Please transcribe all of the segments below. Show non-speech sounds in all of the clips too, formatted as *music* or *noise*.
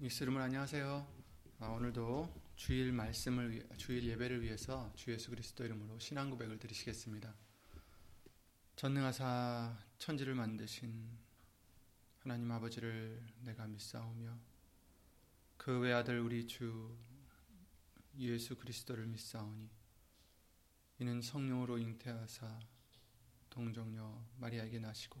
이름으로 안녕하세요. 아, 오늘도 주일 말씀을 위- 주일 예배를 위해서 주 예수 그리스도 이름으로 신앙 고백을 드리시겠습니다. 전능하사 천지를 만드신 하나님 아버지를 내가 믿사오며 그 외아들 우리 주 예수 그리스도를 믿사오니 이는 성령으로 잉태하사 동정녀 마리아에게 나시고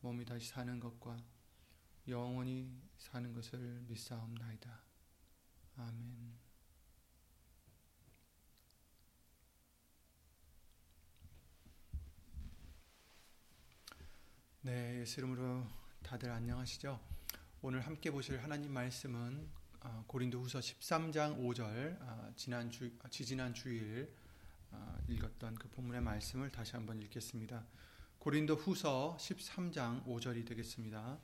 몸이 다시 사는 것과 영원히 사는 것을 믿사옵나이다. 아멘. 네, 예수 이름으로 다들 안녕하시죠? 오늘 함께 보실 하나님 말씀은 아, 고린도후서 13장 5절 아, 지난 주 아, 지지난 주일 아, 읽었던 그 본문의 말씀을 다시 한번 읽겠습니다. 고린도 후서 13장 5절이 되겠습니다.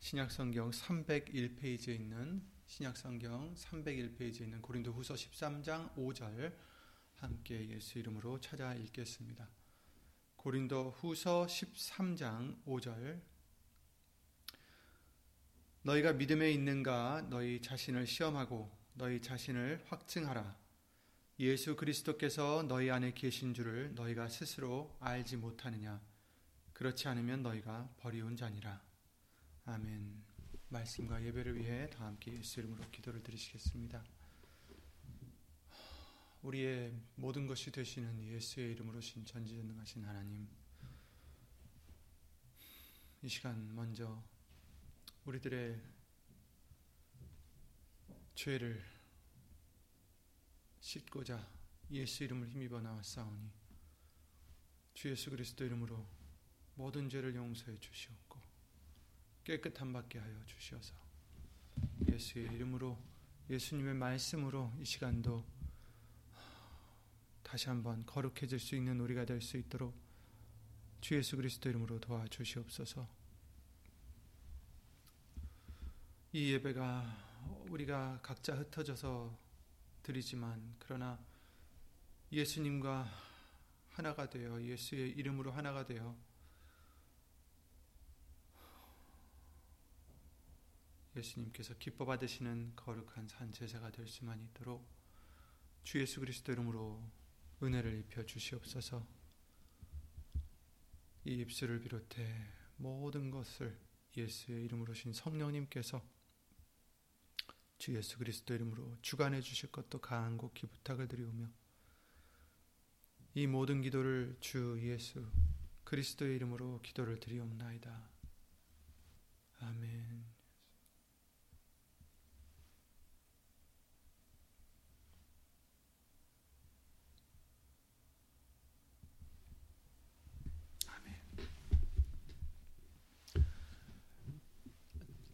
신약성경 301페이지에 있는 신약성경 301페이지에 있는 고린도 후서 13장 5절 함께 예수 이름으로 찾아 읽겠습니다. 고린도 후서 13장 5절 너희가 믿음에 있는가 너희 자신을 시험하고 너희 자신을 확증하라. 예수 그리스도께서 너희 안에 계신 줄을 너희가 스스로 알지 못하느냐. 그렇지 않으면 너희가 버리운 자니라. 아멘. 말씀과 예배를 위해 다 함께 예수 이름으로 기도를 드리시겠습니다. 우리의 모든 것이 되시는 예수의 이름으로 신 전지전능하신 하나님. 이 시간 먼저 우리들의 죄를 씻고자 예수 이름을 힘입어 나왔사오니 주 예수 그리스도 이름으로 모든 죄를 용서해 주시옵고 깨끗함 받게 하여 주시어서 예수의 이름으로 예수님의 말씀으로 이 시간도 다시 한번 거룩해질 수 있는 우리가 될 수 있도록 주 예수 그리스도 이름으로 도와주시옵소서. 이 예배가 우리가 각자 흩어져서 드리지만 그러나 예수님과 하나가 되어 예수의 이름으로 하나가 되어 예수님께서 기뻐 받으시는 거룩한 산 제사가 될 수만 있도록 주 예수 그리스도 이름으로 은혜를 입혀 주시옵소서. 이 입술을 비롯해 모든 것을 예수의 이름으로 신 성령님께서 주 예수 그리스도 이름으로 주관해 주실 것도 간곡히 부탁을 드리오며 이 모든 기도를 주 예수 그리스도의 이름으로 기도를 드리옵나이다. 아멘.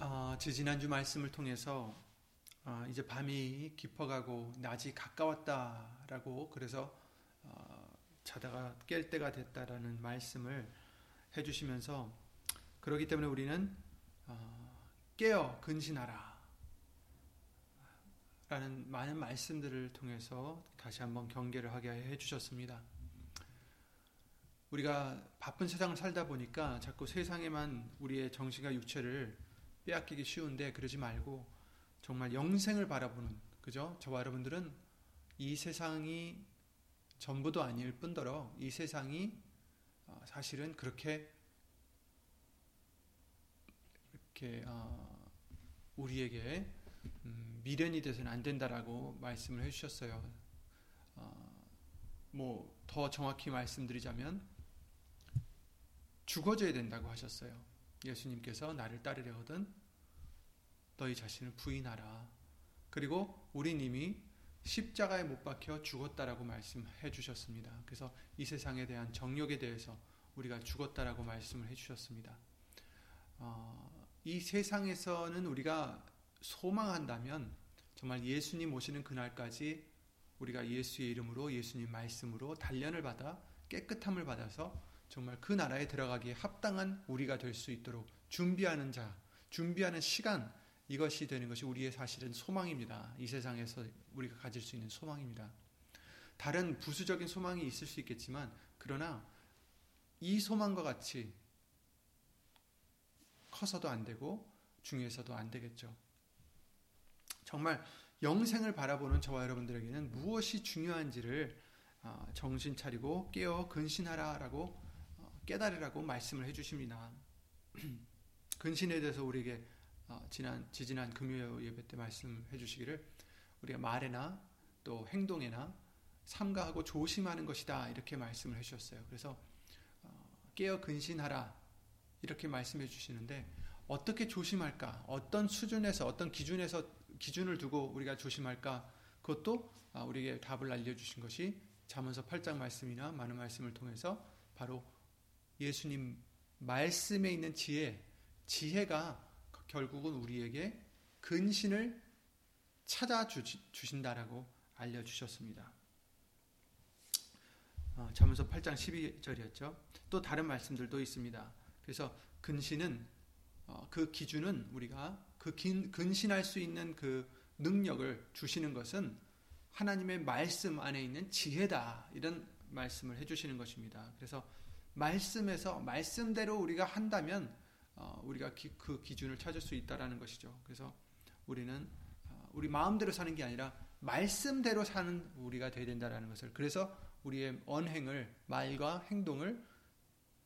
아, 지지난주 말씀을 통해서 아, 이제 밤이 깊어가고 낮이 가까웠다라고 그래서 어, 자다가 깰 때가 됐다라는 말씀을 해주시면서 그러기 때문에 우리는 어, 깨어 근신하라 라는 많은 말씀들을 통해서 다시 한번 경계를 하게 해주셨습니다. 우리가 바쁜 세상을 살다 보니까 자꾸 세상에만 우리의 정신과 육체를 빼앗기기 쉬운데 그러지 말고 정말 영생을 바라보는 그죠? 저와 여러분들은 이 세상이 전부도 아닐 뿐더러 이 세상이 어, 사실은 그렇게 이렇게 어, 우리에게 음, 미련이 돼서는 안 된다라고 말씀을 해주셨어요. 어, 뭐더 정확히 말씀드리자면 죽어져야 된다고 하셨어요. 예수님께서 나를 따르려거든 너희 자신을 부인하라. 그리고 우리 님이 십자가에 못 박혀 죽었다라고 말씀해 주셨습니다. 그래서 이 세상에 대한 정욕에 대해서 우리가 죽었다라고 말씀을 해 주셨습니다. 어, 이 세상에서는 우리가 소망한다면 정말 예수님 오시는 그날까지 우리가 예수의 이름으로 예수님 말씀으로 단련을 받아 깨끗함을 받아서 정말 그 나라에 들어가기에 합당한 우리가 될 수 있도록 준비하는 자, 준비하는 시간 이것이 되는 것이 우리의 사실은 소망입니다. 이 세상에서 우리가 가질 수 있는 소망입니다. 다른 부수적인 소망이 있을 수 있겠지만 그러나 이 소망과 같이 커서도 안 되고 중요해서도 안 되겠죠. 정말 영생을 바라보는 저와 여러분들에게는 무엇이 중요한지를 어, 정신 차리고 깨어 근신하라라고 어, 깨달으라고 말씀을 해주십니다. *clears throat* 근신에 대해서 우리에게 어, 지난 지지난 금요 예배 때 말씀해 주시기를 우리가 말에나 또 행동에나 삼가하고 조심하는 것이다 이렇게 말씀을 해 주셨어요. 그래서 깨어 근신하라 이렇게 말씀해 주시는데 어떻게 조심할까? 어떤 수준에서 어떤 기준에서 기준을 두고 우리가 조심할까? 그것도 아, 우리에게 답을 알려 주신 것이 잠언서 8장 말씀이나 많은 말씀을 통해서 바로 예수님 말씀에 있는 지혜, 지혜가 결국은 우리에게 근신을 찾아 주신다라고 알려주셨습니다. 어, 잠언서 8장 12절이었죠. 또 다른 말씀들도 있습니다. 그래서 근신은 어, 그 기준은 우리가 그 근신할 수 있는 그 능력을 주시는 것은 하나님의 말씀 안에 있는 지혜다. 이런 말씀을 해주시는 것입니다. 그래서 말씀에서 말씀대로 우리가 한다면 어, 우리가 기, 그 기준을 찾을 수 있다라는 것이죠. 그래서 우리는 어, 우리 마음대로 사는 게 아니라 말씀대로 사는 우리가 되어야 된다라는 것을 그래서 우리의 언행을 말과 행동을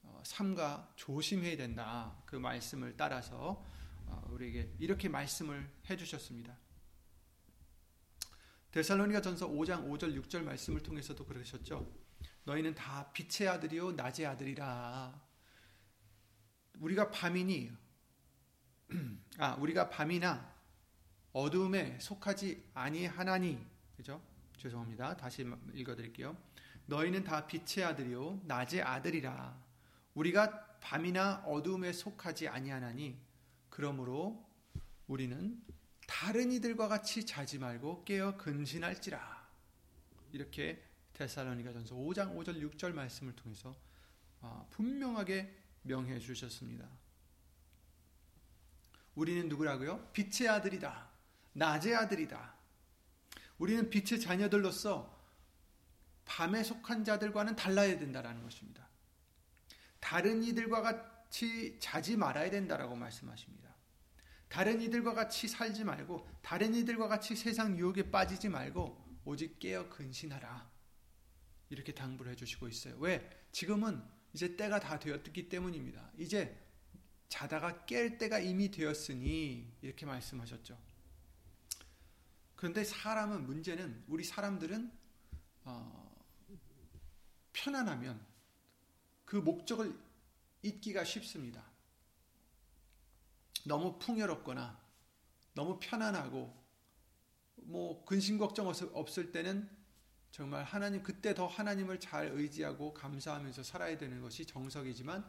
어, 삼가 조심해야 된다. 그 말씀을 따라서 어, 우리에게 이렇게 말씀을 해주셨습니다. 데살로니가 전서 5장 5절 6절 말씀을 통해서도 그러셨죠. 너희는 다 빛의 아들이요 낮의 아들이라. 우리가 밤이니 *clears throat* 아 우리가 밤이나 어두움에 속하지 아니하나니 그죠? 죄송합니다. 다시 읽어드릴게요. 너희는 다 빛의 아들이요 낮의 아들이라. 우리가 밤이나 어두움에 속하지 아니하나니 그러므로 우리는 다른 이들과 같이 자지 말고 깨어 근신할지라. 이렇게 데살로니가 전서 5장 5절 6절 말씀을 통해서 아, 분명하게 명해 주셨습니다. 우리는 누구라고요? 빛의 아들이다. 낮의 아들이다. 우리는 빛의 자녀들로서 밤에 속한 자들과는 달라야 된다라는 것입니다. 다른 이들과 같이 자지 말아야 된다라고 말씀하십니다. 다른 이들과 같이 살지 말고 다른 이들과 같이 세상 유혹에 빠지지 말고 오직 깨어 근신하라. 이렇게 당부를 해주시고 있어요. 왜? 지금은 이제 때가 다 되었기 때문입니다. 이제 자다가 깰 때가 이미 되었으니 이렇게 말씀하셨죠. 그런데 사람은 문제는 우리 사람들은 어, 편안하면 그 목적을 잊기가 쉽습니다. 너무 풍요롭거나 너무 편안하고 뭐 근심 걱정 없을 때는 정말 하나님 그때 더 하나님을 잘 의지하고 감사하면서 살아야 되는 것이 정석이지만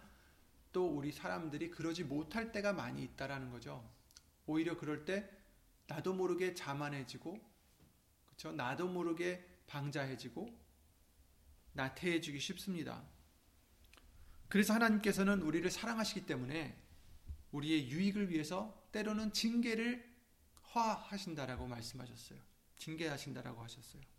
또 우리 사람들이 그러지 못할 때가 많이 있다라는 거죠. 오히려 그럴 때 나도 모르게 자만해지고 그렇죠? 나도 모르게 방자해지고 나태해지기 쉽습니다. 그래서 하나님께서는 우리를 사랑하시기 때문에 우리의 유익을 위해서 때로는 징계를 화하신다라고 말씀하셨어요. 징계하신다라고 하셨어요.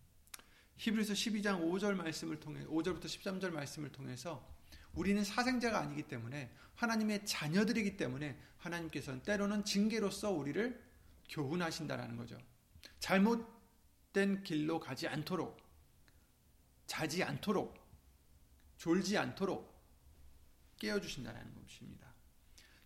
히브리서 12장 5절 말씀을 통해 5절부터 13절 말씀을 통해서 우리는 사생자가 아니기 때문에 하나님의 자녀들이기 때문에 하나님께서는 때로는 징계로서 우리를 교훈하신다라는 거죠. 잘못된 길로 가지 않도록 자지 않도록 졸지 않도록 깨워 주신다라는 것입니다.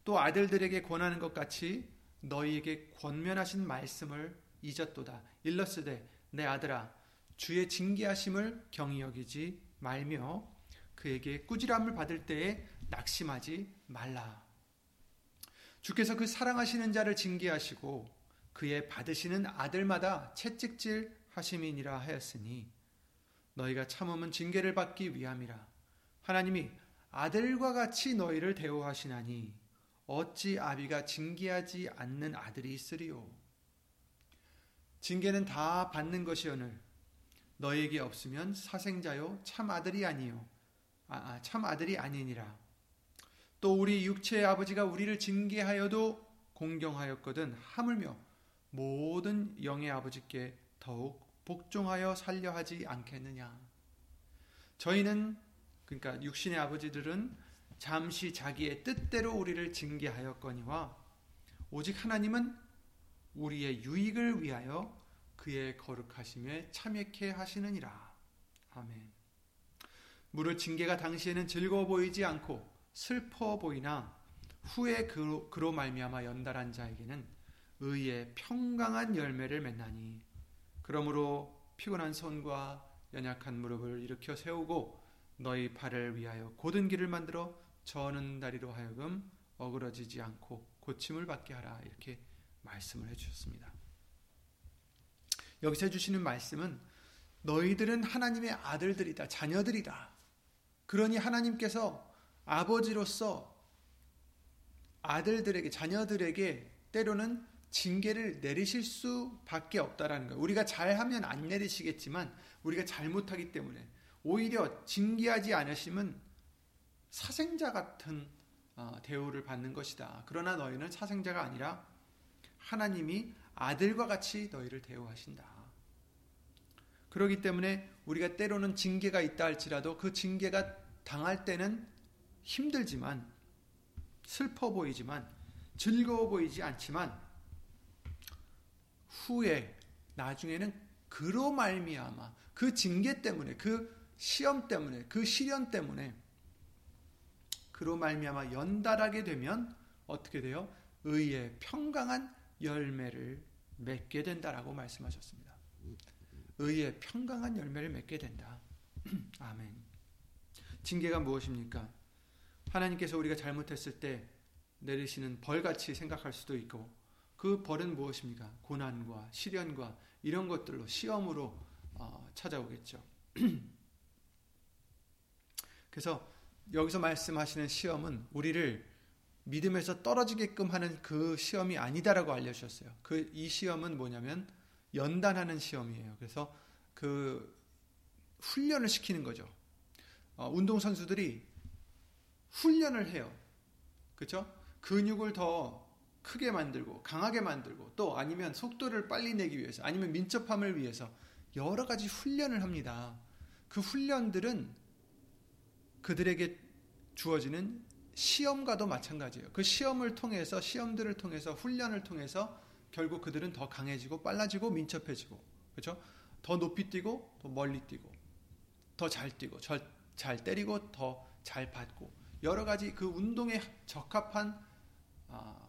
또 아들들에게 권하는 것 같이 너희에게 권면하신 말씀을 잊었도다. 일러스되 내 아들아 주의 징계하심을 경히 여기지 말며 그에게 꾸지람을 받을 때에 낙심하지 말라. 주께서 그 사랑하시는 자를 징계하시고 그의 받으시는 아들마다 채찍질 하심이니라 하였으니 너희가 참음은 징계를 받기 위함이라. 하나님이 아들과 같이 너희를 대우하시나니 어찌 아비가 징계하지 않는 아들이 있으리요. 징계는 다 받는 것이오늘 너에게 없으면 사생자요 참 아들이 아니요. 아, 아, 참 아들이 아니니라. 또 우리 육체의 아버지가 우리를 징계하여도 공경하였거든 하물며 모든 영의 아버지께 더욱 복종하여 살려 하지 않겠느냐. 저희는 그러니까 육신의 아버지들은 잠시 자기의 뜻대로 우리를 징계하였거니와 오직 하나님은 우리의 유익을 위하여 그의 거룩하심에 참여케 하시느니라. 아멘. 무릇 징계가 당시에는 즐거워 보이지 않고 슬퍼 보이나 후에 그로, 그로 말미암아 연달한 자에게는 의의 평강한 열매를 맺나니 그러므로 피곤한 손과 연약한 무릎을 일으켜 세우고 너희 발을 위하여 고든 길을 만들어 저는 다리로 하여금 어그러지지 않고 고침을 받게 하라 이렇게 말씀을 해주셨습니다. 여기서 해주시는 말씀은 너희들은 하나님의 아들들이다, 자녀들이다. 그러니 하나님께서 아버지로서 아들들에게, 자녀들에게 때로는 징계를 내리실 수밖에 없다라는 거예요. 우리가 잘하면 안 내리시겠지만 우리가 잘못하기 때문에 오히려 징계하지 않으시면 사생자 같은 어, 대우를 받는 것이다. 그러나 너희는 사생자가 아니라 하나님이 아들과 같이 너희를 대우하신다. 그렇기 때문에 우리가 때로는 징계가 있다 할지라도 그 징계가 당할 때는 힘들지만 슬퍼 보이지만 즐거워 보이지 않지만 후에 나중에는 그로 말미암아 그 징계 때문에 그 시험 때문에 그 시련 때문에 그로 말미암아 연달하게 되면 어떻게 돼요? 의의 평강한 열매를 맺게 된다라고 말씀하셨습니다. 의의 평강한 열매를 맺게 된다. *clears throat* 아멘. 징계가 무엇입니까? 하나님께서 우리가 잘못했을 때 내리시는 벌같이 생각할 수도 있고 그 벌은 무엇입니까? 고난과 시련과 이런 것들로 시험으로 어, 찾아오겠죠. *clears throat* 그래서 여기서 말씀하시는 시험은 우리를 믿음에서 떨어지게끔 하는 그 시험이 아니다라고 알려주셨어요. 그 이 시험은 뭐냐면 연단하는 시험이에요. 그래서 그 훈련을 시키는 거죠. 어, 운동 선수들이 훈련을 해요. 그렇죠? 근육을 더 크게 만들고 강하게 만들고 또 아니면 속도를 빨리 내기 위해서 아니면 민첩함을 위해서 여러 가지 훈련을 합니다. 그 훈련들은 그들에게 주어지는 시험과도 마찬가지예요. 그 시험을 통해서 시험들을 통해서 훈련을 통해서 결국 그들은 더 강해지고 빨라지고 민첩해지고 그렇죠? 더 높이 뛰고 더 멀리 뛰고 더 잘 뛰고 잘 때리고 더 잘 받고 여러 가지 그 운동에 적합한 아,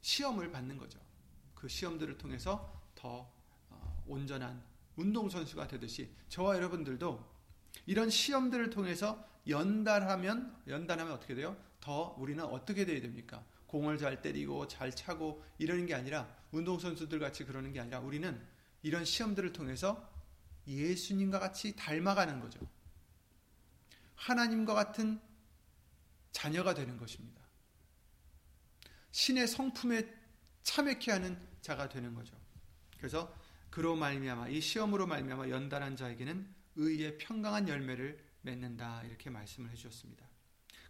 시험을 받는 거죠. 그 시험들을 통해서 더 어, 온전한 운동선수가 되듯이 저와 여러분들도 이런 시험들을 통해서 연달하면 연달하면 어떻게 돼요? 더 우리는 어떻게 돼야 됩니까? 공을 잘 때리고 잘 차고 이러는 게 아니라 운동선수들 같이 그러는 게 아니라 우리는 이런 시험들을 통해서 예수님과 같이 닮아가는 거죠. 하나님과 같은 자녀가 되는 것입니다. 신의 성품에 참여케 하는 자가 되는 거죠. 그래서 그로 말미암아 이 시험으로 말미암아 연단한 자에게는 의의 평강한 열매를 맺는다 이렇게 말씀을 해주셨습니다.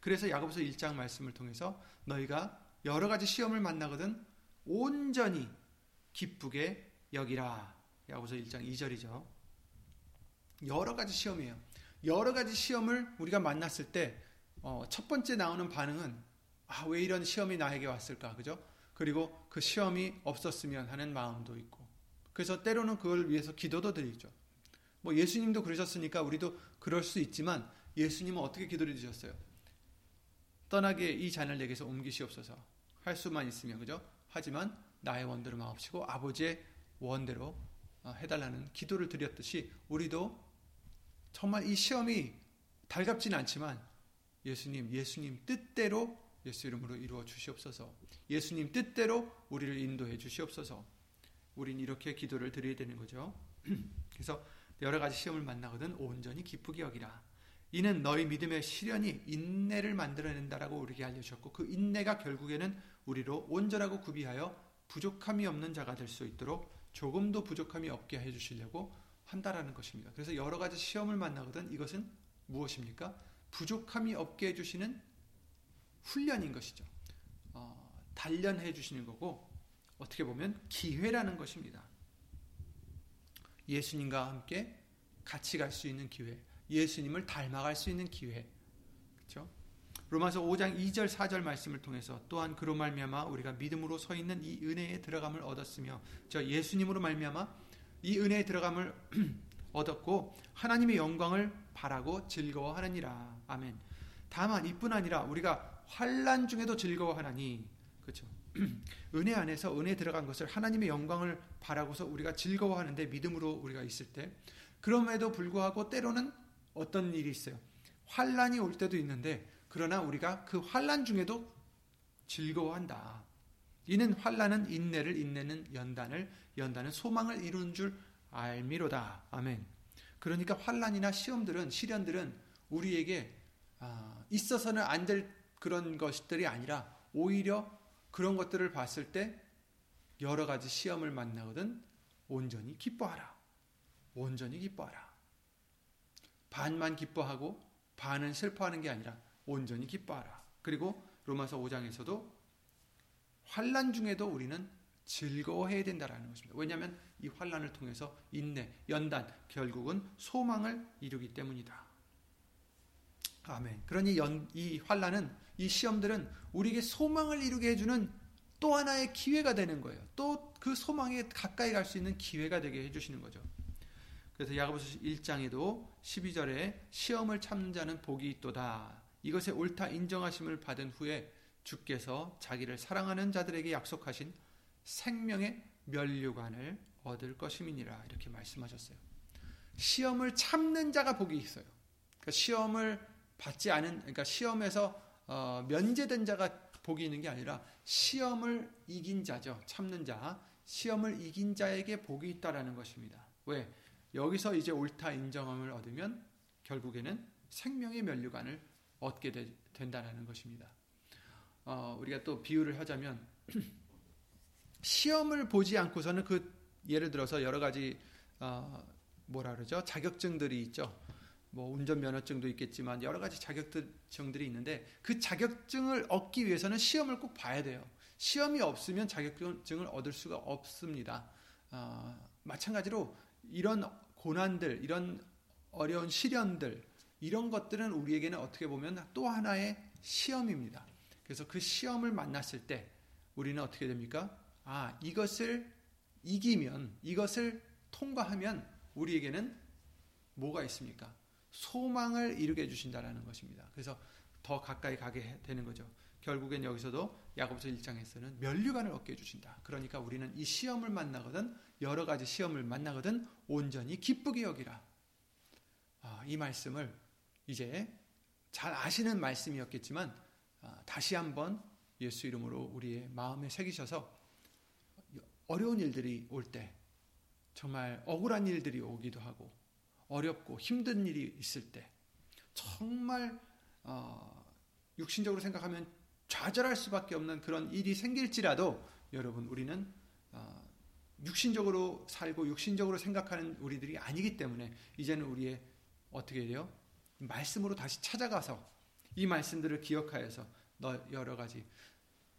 그래서 야고보서 1장 말씀을 통해서 너희가 여러 가지 시험을 만나거든 온전히 기쁘게 여기라. 야고보서 1장 2절이죠. 여러 가지 시험이에요. 여러 가지 시험을 우리가 만났을 때첫 어, 번째 나오는 반응은 아, 왜 이런 시험이 나에게 왔을까? 그죠? 그리고 그 시험이 없었으면 하는 마음도 있고. 그래서 때로는 그걸 위해서 기도도 드리죠. 뭐 예수님도 그러셨으니까 우리도 그럴 수 있지만 예수님은 어떻게 기도를 드셨어요? 떠나게 이 잔을 내게서 옮기시옵소서 할 수만 있으면 그죠? 하지만 나의 원대로 마옵시고 아버지의 원대로 어, 해달라는 기도를 드렸듯이 우리도 정말 이 시험이 달갑지는 않지만 예수님, 예수님 뜻대로 예수 이름으로 이루어 주시옵소서. 예수님 뜻대로 우리를 인도해 주시옵소서. 우린 이렇게 기도를 드려야 되는 거죠. *clears throat* 그래서 여러 가지 시험을 만나거든 온전히 기쁘게 여기라. 이는 너희 믿음의 시련이 인내를 만들어낸다라고 우리에게 알려주셨고 그 인내가 결국에는 우리로 온전하고 구비하여 부족함이 없는 자가 될 수 있도록 조금도 부족함이 없게 해주시려고 한다라는 것입니다. 그래서 여러 가지 시험을 만나거든 이것은 무엇입니까? 부족함이 없게 해주시는 훈련인 것이죠. 어, 단련해 주시는 거고 어떻게 보면 기회라는 것입니다. 예수님과 함께 같이 갈 수 있는 기회, 예수님을 닮아갈 수 있는 기회, 그렇죠? 로마서 5장 2절 4절 말씀을 통해서 또한 그로 말미암아 우리가 믿음으로 서 있는 이 은혜에 들어감을 얻었으며 저 예수님으로 말미암아 이 은혜에 들어감을 *clears throat* 얻었고 하나님의 영광을 바라고 즐거워하느니라. 아멘. 다만 이뿐 아니라 우리가 환란 중에도 즐거워하나니 그렇죠. *clears throat* 은혜 안에서 은혜 들어간 것을 하나님의 영광을 바라고서 우리가 즐거워하는데 믿음으로 우리가 있을 때 그럼에도 불구하고 때로는 어떤 일이 있어요. 환란이 올 때도 있는데 그러나 우리가 그 환란 중에도 즐거워한다. 이는 환란은 인내를 인내는 연단을 연단은 소망을 이루는 줄 알미로다. 아멘. 그러니까 환란이나 시험들은 시련들은 우리에게 아, 있어서는 안 될 그런 것들이 아니라 오히려 그런 것들을 봤을 때 여러 가지 시험을 만나거든 온전히 기뻐하라. 온전히 기뻐하라. 반만 기뻐하고 반은 슬퍼하는 게 아니라 온전히 기뻐하라. 그리고 로마서 5장에서도 환란 중에도 우리는 즐거워해야 된다라는 것입니다. 왜냐하면 이 환란을 통해서 인내, 연단, 결국은 소망을 이루기 때문이다. 아멘. 그러니 연, 이 환란은 이 시험들은 우리에게 소망을 이루게 해주는 또 하나의 기회가 되는 거예요. 또 그 소망에 가까이 갈 수 있는 기회가 되게 해주시는 거죠. 그래서 야고보서 1장에도 12절에 시험을 참는 자는 복이 있도다. 이것에 옳다 인정하심을 받은 후에 주께서 자기를 사랑하는 자들에게 약속하신 생명의 면류관을 얻을 것임이니라 이렇게 말씀하셨어요. 시험을 참는 자가 복이 있어요. 그러니까 시험을 받지 않은 그러니까 시험에서 어, 면제된 자가 복이 있는 게 아니라 시험을 이긴 자죠. 참는 자. 시험을 이긴 자에게 복이 있다라는 것입니다. 왜? 여기서 이제 옳다 인정함을 얻으면 결국에는 생명의 면류관을 얻게 되, 된다는 것입니다. 어, 우리가 또 비유를 하자면 *clears throat* 시험을 보지 않고서는 그 예를 들어서 여러 가지 어, 뭐라 그러죠 자격증들이 있죠. 뭐 운전면허증도 있겠지만 여러 가지 자격증들이 있는데 그 자격증을 얻기 위해서는 시험을 꼭 봐야 돼요. 시험이 없으면 자격증을 얻을 수가 없습니다. 어, 마찬가지로 이런 고난들, 이런 어려운 시련들, 이런 것들은 우리에게는 어떻게 보면 또 하나의 시험입니다. 그래서 그 시험을 만났을 때 우리는 어떻게 됩니까? 아, 이것을 이기면, 이것을 통과하면 우리에게는 뭐가 있습니까? 소망을 이루게 해주신다라는 것입니다. 그래서 더 가까이 가게 되는 거죠. 결국엔 여기서도 야고보서 1장에서는 면류관을 얻게 해주신다. 그러니까 우리는 이 시험을 만나거든 여러 가지 시험을 만나거든 온전히 기쁘게 여기라. 아, 이 말씀을 이제 잘 아시는 말씀이었겠지만 아, 다시 한번 예수 이름으로 우리의 마음에 새기셔서 어려운 일들이 올 때 정말 억울한 일들이 오기도 하고 어렵고 힘든 일이 있을 때 정말 어, 육신적으로 생각하면 좌절할 수밖에 없는 그런 일이 생길지라도 여러분 우리는 어, 육신적으로 살고 육신적으로 생각하는 우리들이 아니기 때문에 이제는 우리의 어떻게 돼요? 말씀으로 다시 찾아가서 이 말씀들을 기억하여서 너 여러 가지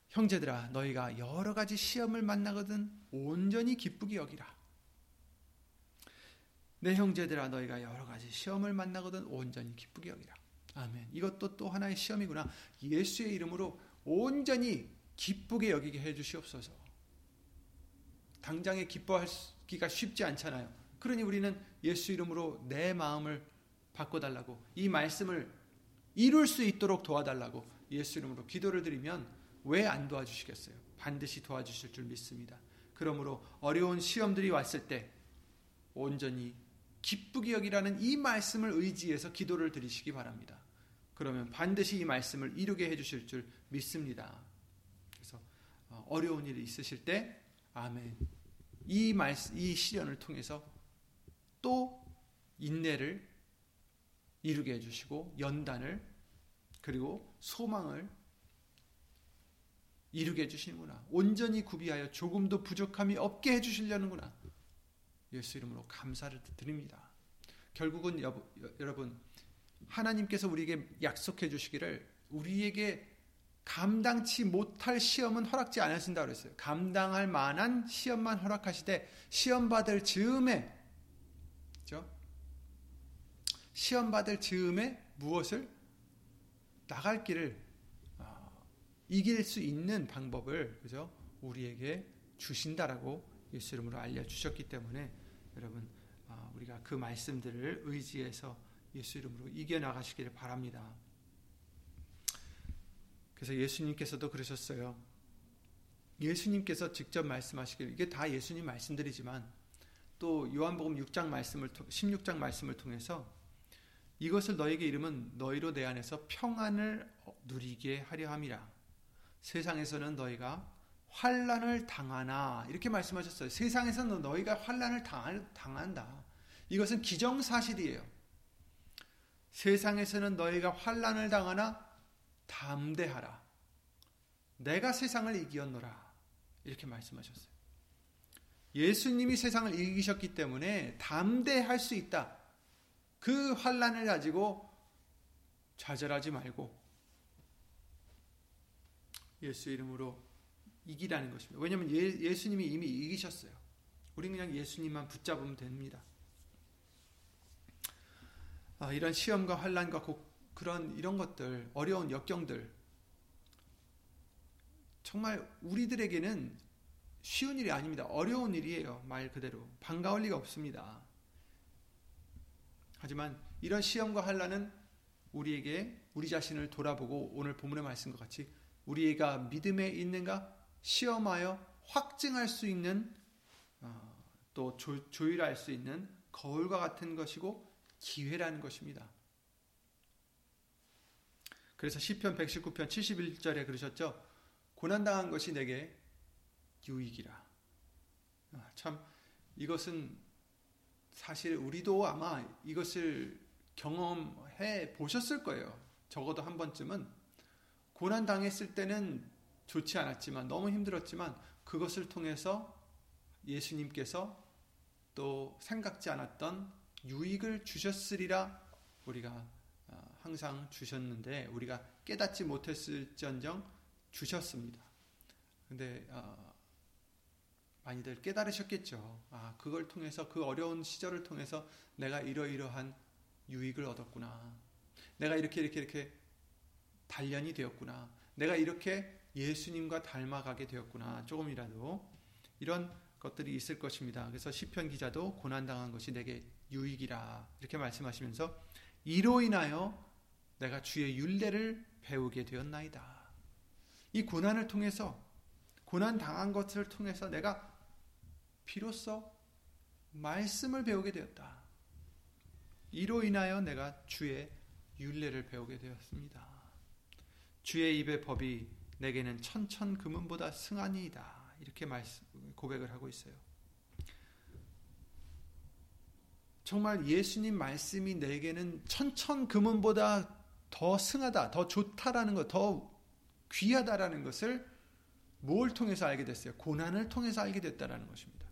형제들아 너희가 여러 가지 시험을 만나거든 온전히 기쁘게 여기라. 내 형제들아 너희가 여러 가지 시험을 만나거든 온전히 기쁘게 여기라. 아멘. 이것도 또 하나의 시험이구나. 예수의 이름으로 온전히 기쁘게 여기게 해 주시옵소서. 당장에 기뻐하기가 쉽지 않잖아요. 그러니 우리는 예수 이름으로 내 마음을 바꿔달라고 이 말씀을 이룰 수 있도록 도와달라고 예수 이름으로 기도를 드리면 왜 안 도와주시겠어요? 반드시 도와주실 줄 믿습니다. 그러므로 어려운 시험들이 왔을 때 온전히 기쁘게 여기라는 이 말씀을 의지해서 기도를 드리시기 바랍니다. 그러면 반드시 이 말씀을 이루게 해주실 줄 믿습니다. 그래서 어, 어려운 일이 있으실 때 아멘. 이 말씀, 이 시련을 통해서 또 인내를 이루게 해주시고 연단을 그리고 소망을 이루게 해주시는구나. 온전히 구비하여 조금도 부족함이 없게 해주시려는구나. 예수 이름으로 감사를 드립니다. 결국은 여보, 여러분 하나님께서 우리에게 약속해 주시기를 우리에게 감당치 못할 시험은 허락지 않으신다 그랬어요. 감당할 만한 시험만 허락하시되 시험 받을 즈음에 그죠? 시험 받을 즈음에 무엇을 나갈 길을 어, 이길 수 있는 방법을 그죠? 우리에게 주신다라고 예수 이름으로 알려 주셨기 때문에 여러분 어, 우리가 그 말씀들을 의지해서 예수 이름으로 이겨 나가시기를 바랍니다. 그래서 예수님께서도 그러셨어요. 예수님께서 직접 말씀하시길 이게 다 예수님 말씀들이지만 또 요한복음 6장 말씀을 16장 말씀을 통해서 이것을 너에게 이름은 너희로 내 안에서 평안을 누리게 하려 함이라. 세상에서는 너희가 환란을 당하나 이렇게 말씀하셨어요. 세상에서는 너희가 환란을 당한다. 이것은 기정사실이에요. 세상에서는 너희가 환란을 당하나 담대하라. 내가 세상을 이기었노라. 이렇게 말씀하셨어요. 예수님이 세상을 이기셨기 때문에 담대할 수 있다. 그 환란을 가지고 좌절하지 말고 예수 이름으로 이기라는 것입니다. 왜냐하면 예, 수님이 이미 이기셨어요. 우리는 그냥 예수님만 붙잡으면 됩니다. 아, 이런 시험과 환란과 그런 이런 것들 어려운 역경들 정말 우리들에게는 쉬운 일이 아닙니다. 어려운 일이에요. 말 그대로 반가울 리가 없습니다. 하지만 이런 시험과 환란은 우리에게 우리 자신을 돌아보고 오늘 본문의 말씀과 같이 우리가 믿음에 있는가 시험하여 확증할 수 있는 어, 또 조, 조율할 수 있는 거울과 같은 것이고 기회라는 것입니다. 그래서 시편 119편 71절에 그러셨죠. 고난 당한 것이 내게 유익이라. 아, 참 이것은 사실 우리도 아마 이것을 경험해 보셨을 거예요. 적어도 한 번쯤은 고난 당했을 때는 좋지 않았지만 너무 힘들었지만 그것을 통해서 예수님께서 또 생각지 않았던 유익을 주셨으리라 우리가 항상 주셨는데 우리가 깨닫지 못했을지언정 주셨습니다. 근데 어, 많이들 깨달으셨겠죠. 아, 그걸 통해서 그 어려운 시절을 통해서 내가 이러이러한 유익을 얻었구나. 내가 이렇게 이렇게 이렇게 단련이 되었구나. 내가 이렇게 예수님과 닮아가게 되었구나. 조금이라도 이런 것들이 있을 것입니다. 그래서 시편 기자도 고난 당한 것이 내게 유익이라 이렇게 말씀하시면서 이로 인하여 내가 주의 윤례를 배우게 되었나이다. 이 고난을 통해서 고난 당한 것을 통해서 내가 비로소 말씀을 배우게 되었다. 이로 인하여 내가 주의 윤례를 배우게 되었습니다. 주의 입의 법이 내게는 천천 금은보다 승하니이다. 이렇게 말씀, 고백을 하고 있어요. 정말 예수님 말씀이 내게는 천천 금은보다 더 승하다, 더 좋다라는 것, 더 귀하다라는 것을 뭘 통해서 알게 됐어요? 고난을 통해서 알게 됐다라는 것입니다.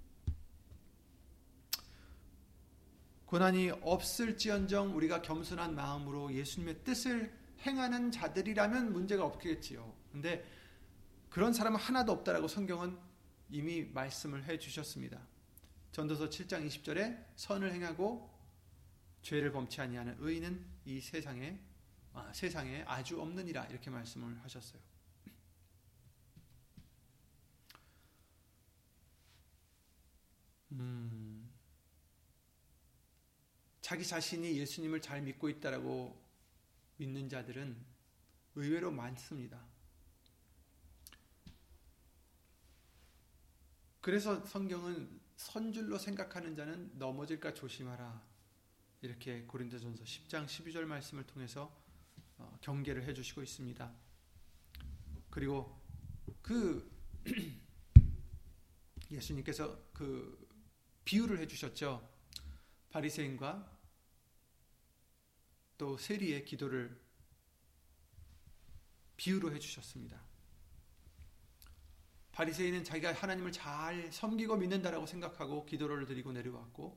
고난이 없을지언정 우리가 겸손한 마음으로 예수님의 뜻을 행하는 자들이라면 문제가 없겠지요. 근데 그런 사람은 하나도 없다라고 성경은 이미 말씀을 해 주셨습니다. 전도서 7장 20절에 선을 행하고 죄를 범치 아니하는 의인은 이 세상에 아, 세상에 아주 없느니라 이렇게 말씀을 하셨어요. 음, 자기 자신이 예수님을 잘 믿고 있다라고 믿는 자들은 의외로 많습니다. 그래서 성경은 선줄로 생각하는 자는 넘어질까 조심하라. 이렇게 고린도전서 10장 12절 말씀을 통해서 어, 경계를 해 주시고 있습니다. 그리고 그 *clears throat* 예수님께서 그 비유를 해 주셨죠. 바리새인과 또 세리의 기도를 비유로 해 주셨습니다. 바리새인은 자기가 하나님을 잘 섬기고 믿는다라고 생각하고 기도를 드리고 내려왔고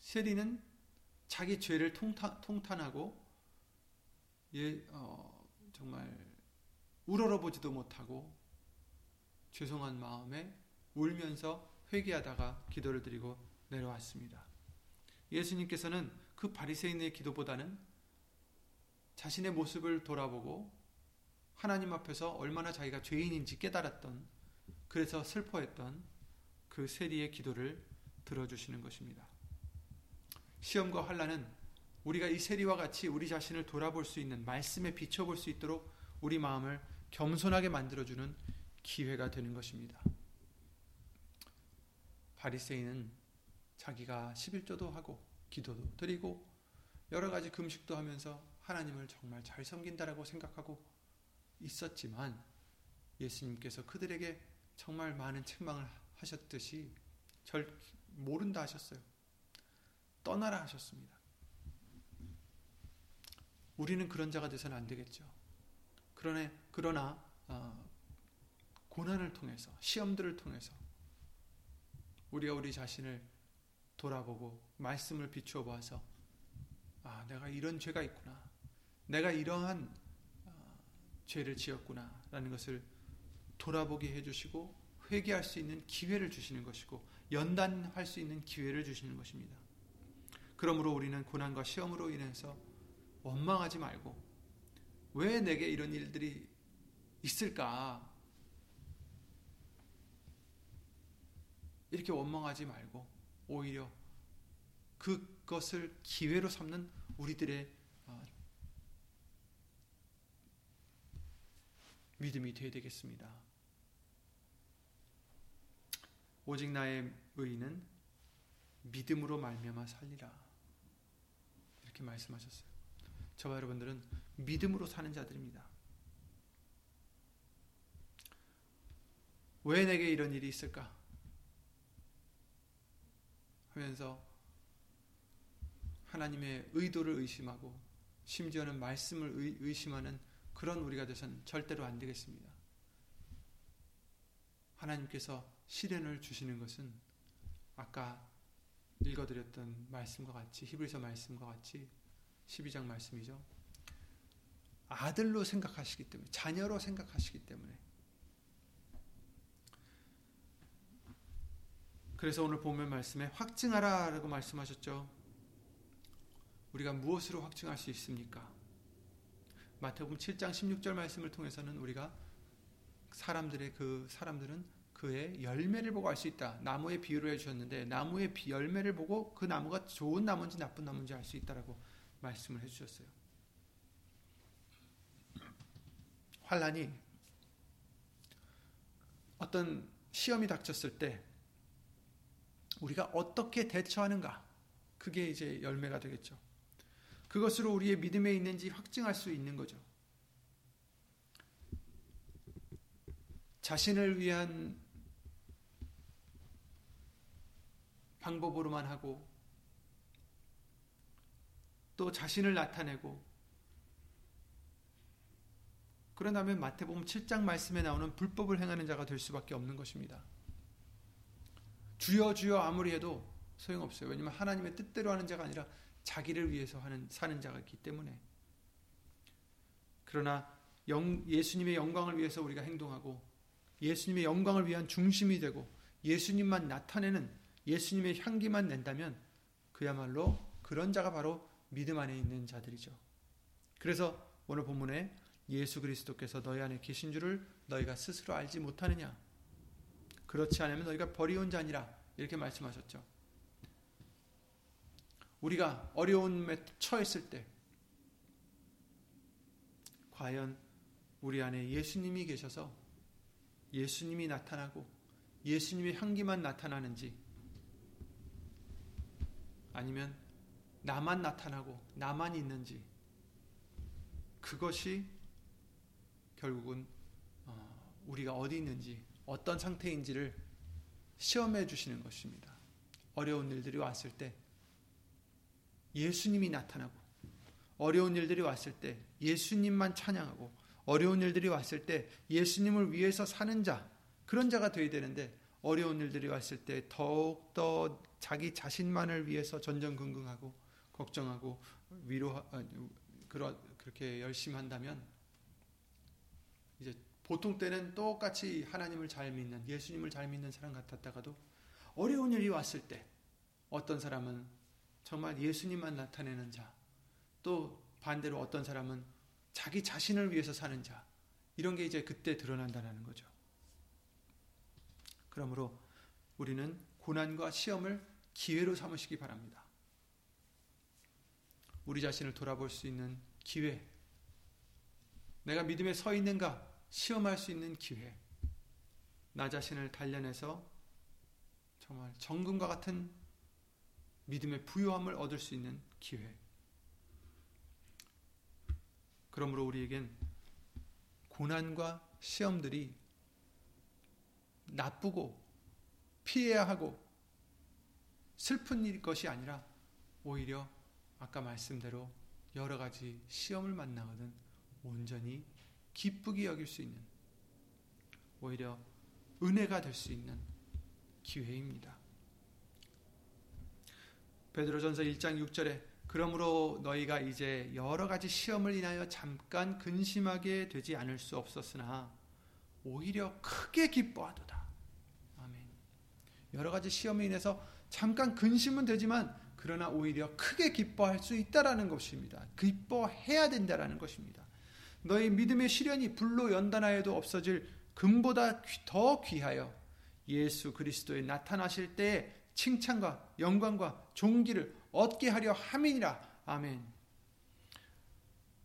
세리는 자기 죄를 통탄, 통탄 하고 예, 어, 정말 우러러보지도 못하고 죄송한 마음에 울면서 회개하다가 기도를 드리고 내려왔습니다. 예수님께서는 그 바리새인의 기도보다는 자신의 모습을 돌아보고 하나님 앞에서 얼마나 자기가 죄인인지 깨달았던 그래서 슬퍼했던 그 세리의 기도를 들어주시는 것입니다. 시험과 환란은 우리가 이 세리와 같이 우리 자신을 돌아볼 수 있는 말씀에 비춰볼 수 있도록 우리 마음을 겸손하게 만들어주는 기회가 되는 것입니다. 바리새인은 자기가 11조도 하고 기도도 드리고 여러 가지 금식도 하면서 하나님을 정말 잘 섬긴다라고 생각하고 있었지만 예수님께서 그들에게 정말 많은 책망을 하셨듯이 절 모른다 하셨어요. 떠나라 하셨습니다. 우리는 그런 자가 되서는 안 되겠죠. 그러나, 그러나 어, 고난을 통해서 시험들을 통해서 우리가 우리 자신을 돌아보고 말씀을 비추어 보아서 아 내가 이런 죄가 있구나 내가 이러한 어, 죄를 지었구나라는 것을 돌아보게 해주시고 회개할 수 있는 기회를 주시는 것이고 연단할 수 있는 기회를 주시는 것입니다. 그러므로 우리는 고난과 시험으로 인해서 원망하지 말고 왜 내게 이런 일들이 있을까? 이렇게 원망하지 말고 오히려 그것을 기회로 삼는 우리들의 어, 믿음이 되어야 되겠습니다. 오직 나의 의는 믿음으로 말미암아 살리라. 이렇게 말씀하셨어요. 저와 여러분들은 믿음으로 사는 자들입니다. 왜 내게 이런 일이 있을까? 하면서 하나님의 의도를 의심하고 심지어는 말씀을 의, 심하는 그런 우리가 되선 절대로 안 되겠습니다. 하나님께서 시련을 주시는 것은 아까 읽어드렸던 말씀과 같이 히브리서 말씀과 같이 12장 말씀이죠. 아들로 생각하시기 때문에 자녀로 생각하시기 때문에 그래서 오늘 보면 말씀에 확증하라라고 말씀하셨죠. 우리가 무엇으로 확증할 수 있습니까? 마태복음 7장 16절 말씀을 통해서는 우리가 사람들의 그 사람들은 그의 열매를 보고 알 수 있다. 나무의 비유를 해 주셨는데 나무의 열매를 보고 그 나무가 좋은 나무인지 나쁜 나무인지 알 수 있다라고 말씀을 해 주셨어요. 환란이 어떤 시험이 닥쳤을 때 우리가 어떻게 대처하는가? 그게 이제 열매가 되겠죠. 그것으로 우리의 믿음에 있는지 확증할 수 있는 거죠. 자신을 위한 방법으로만 하고 또 자신을 나타내고 그러다면 마태복음 7장 말씀에 나오는 불법을 행하는 자가 될 수밖에 없는 것입니다. 주여 주여 아무리 해도 소용없어요. 왜냐하면 하나님의 뜻대로 하는 자가 아니라 자기를 위해서 하는 사는 자가 있기 때문에. 그러나 영, 예수님의 영광을 위해서 우리가 행동하고 예수님의 영광을 위한 중심이 되고 예수님만 나타내는 예수님의 향기만 낸다면 그야말로 그런 자가 바로 믿음 안에 있는 자들이죠. 그래서 오늘 본문에 예수 그리스도께서 너희 안에 계신 줄을 너희가 스스로 알지 못하느냐? 그렇지 않으면 너희가 버리온 자니라 이렇게 말씀하셨죠. 우리가 어려움에 처했을 때 과연 우리 안에 예수님이 계셔서 예수님이 나타나고 예수님의 향기만 나타나는지 아니면 나만 나타나고 나만 있는지 그것이 결국은 어, 우리가 어디 있는지 어떤 상태인지를 시험해 주시는 것입니다. 어려운 일들이 왔을 때 예수님이 나타나고 어려운 일들이 왔을 때 예수님만 찬양하고 어려운 일들이 왔을 때 예수님을 위해서 사는 자 그런 자가 되어야 되는데 어려운 일들이 왔을 때 더욱 더 자기 자신만을 위해서 전전긍긍하고 걱정하고 위로 아, 그러 그렇게 열심히 한다면 이제 보통 때는 똑같이 하나님을 잘 믿는 예수님을 잘 믿는 사람 같았다가도 어려운 일이 왔을 때 어떤 사람은 정말 예수님만 나타내는 자, 또 반대로 어떤 사람은 자기 자신을 위해서 사는 자, 이런 게 이제 그때 드러난다는 거죠. 그러므로 우리는 고난과 시험을 기회로 삼으시기 바랍니다. 우리 자신을 돌아볼 수 있는 기회, 내가 믿음에 서 있는가 시험할 수 있는 기회, 나 자신을 단련해서 정말 정금과 같은 믿음의 부요함을 얻을 수 있는 기회. 그러므로 우리에겐 고난과 시험들이 나쁘고 피해야 하고 슬픈 일 것이 아니라 오히려 아까 말씀대로 여러 가지 시험을 만나거든 온전히 기쁘게 여길 수 있는 오히려 은혜가 될 수 있는 기회입니다. 베드로전서 1장 6절에 그러므로 너희가 이제 여러 가지 시험을 인하여 잠깐 근심하게 되지 않을 수 없었으나 오히려 크게 기뻐하도다. 아멘. 여러 가지 시험에 인해서 잠깐 근심은 되지만 그러나 오히려 크게 기뻐할 수 있다라는 것입니다. 기뻐해야 된다라는 것입니다. 너희 믿음의 시련이 불로 연단하여도 없어질 금보다 더 귀하여 예수 그리스도에 나타나실 때 칭찬과 영광과 존귀를 얻게 하려 함이니라. 아멘.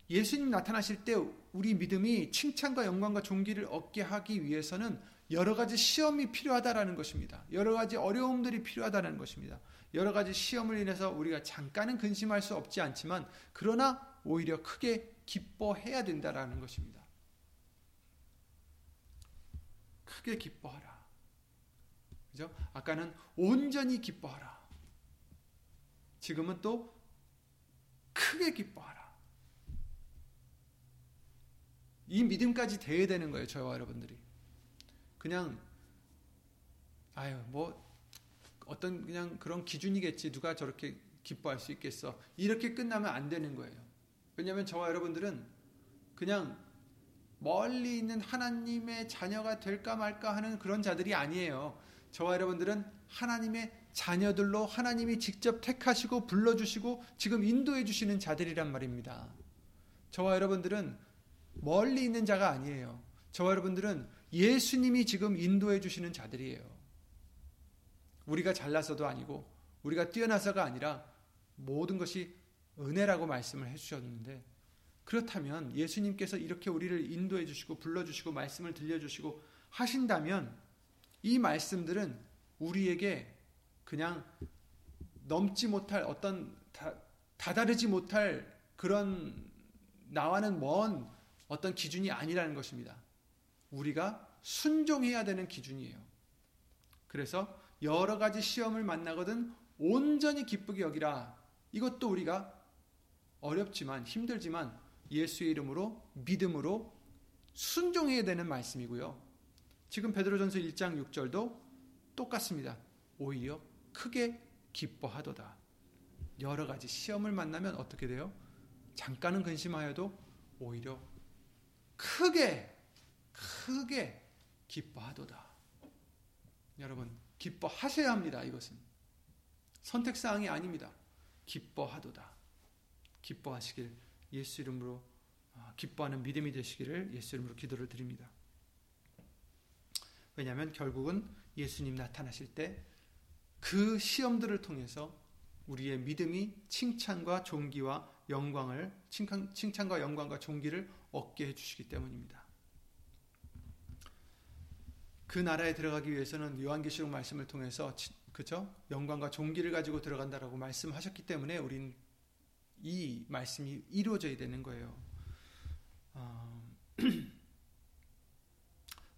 예수님 나타나실 때 우리 믿음이 칭찬과 영광과 존귀를 얻게 하기 위해서는 여러 가지 시험이 필요하다라는 것입니다. 여러 가지 어려움들이 필요하다는 것입니다. 여러 가지 시험을 인해서 우리가 잠깐은 근심할 수 없지 않지만 그러나 오히려 크게 기뻐해야 된다라는 것입니다. 크게 기뻐하라. 그죠? 아까는 온전히 기뻐하라. 지금은 또 크게 기뻐하라. 이 믿음까지 돼야 되는 거예요, 저와 여러분들이. 그냥 아유, 뭐 어떤 그냥 그런 기준이겠지. 누가 저렇게 기뻐할 수 있겠어. 이렇게 끝나면 안 되는 거예요. 왜냐하면 저와 여러분들은 그냥 멀리 있는 하나님의 자녀가 될까 말까 하는 그런 자들이 아니에요. 저와 여러분들은 하나님의 자녀들로 하나님이 직접 택하시고 불러주시고 지금 인도해 주시는 자들이란 말입니다. 저와 여러분들은 멀리 있는 자가 아니에요. 저와 여러분들은 예수님이 지금 인도해 주시는 자들이에요. 우리가 잘나서도 아니고 우리가 뛰어나서가 아니라 모든 것이 은혜라고 말씀을 해주셨는데 그렇다면 예수님께서 이렇게 우리를 인도해 주시고 불러주시고 말씀을 들려주시고 하신다면 이 말씀들은 우리에게 그냥 넘지 못할 어떤 다, 다다르지 못할 그런 나와는 먼 어떤 기준이 아니라는 것입니다. 우리가 순종해야 되는 기준이에요. 그래서 여러 가지 시험을 만나거든 온전히 기쁘게 여기라. 이것도 우리가 어렵지만 힘들지만 예수의 이름으로 믿음으로 순종해야 되는 말씀이고요. 지금 베드로전서 1장 6절도 똑같습니다. 오히려 크게 기뻐하도다. 여러 가지 시험을 만나면 어떻게 돼요? 잠깐은 근심하여도 오히려 크게 크게 기뻐하도다. 여러분 기뻐하셔야 합니다. 이것은 선택 사항이 아닙니다. 기뻐하도다. 기뻐하시길 예수 이름으로 아, 기뻐하는 믿음이 되시기를 예수 이름으로 기도를 드립니다. 왜냐하면 결국은 예수님 나타나실 때 그 시험들을 통해서 우리의 믿음이 칭찬과 존귀와 영광을 칭찬, 칭찬과 영광과 존귀를 얻게 해주시기 때문입니다. 그 나라에 들어가기 위해서는 요한계시록 말씀을 통해서 그죠 영광과 존귀를 가지고 들어간다라고 말씀하셨기 때문에 우린 이 말씀이 이루어져야 되는 거예요. 어, *clears throat*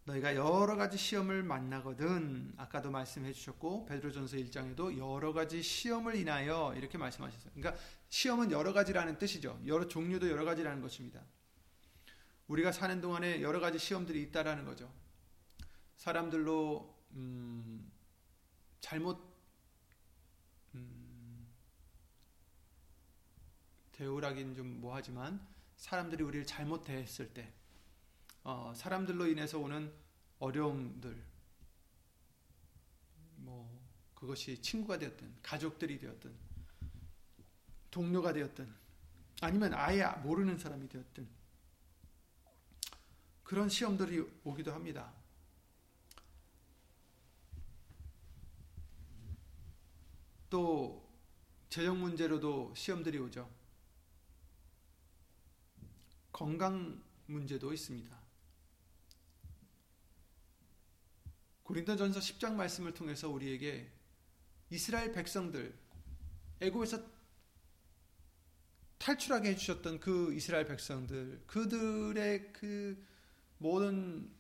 너희가 여러 가지 시험을 만나거든 아까도 말씀해 주셨고 베드로전서 1장에도 여러 가지 시험을 인하여 이렇게 말씀하셨어요. 그러니까 시험은 여러 가지라는 뜻이죠. 여러 종류도 여러 가지라는 것입니다. 우리가 사는 동안에 여러 가지 시험들이 있다라는 거죠. 사람들로 음, 잘못 음, 대우라긴 좀 뭐하지만 사람들이 우리를 잘못 대했을 때 어, 사람들로 인해서 오는 어려움들 뭐 그것이 친구가 되었든 가족들이 되었든 동료가 되었든 아니면 아예 모르는 사람이 되었든 그런 시험들이 오기도 합니다. 또 재정 문제로도 시험들이 오죠. 건강 문제도 있습니다. 고린도전서 10장 말씀을 통해서 우리에게 이스라엘 백성들 애굽에서 탈출하게 해주셨던 그 이스라엘 백성들 그들의 그 모든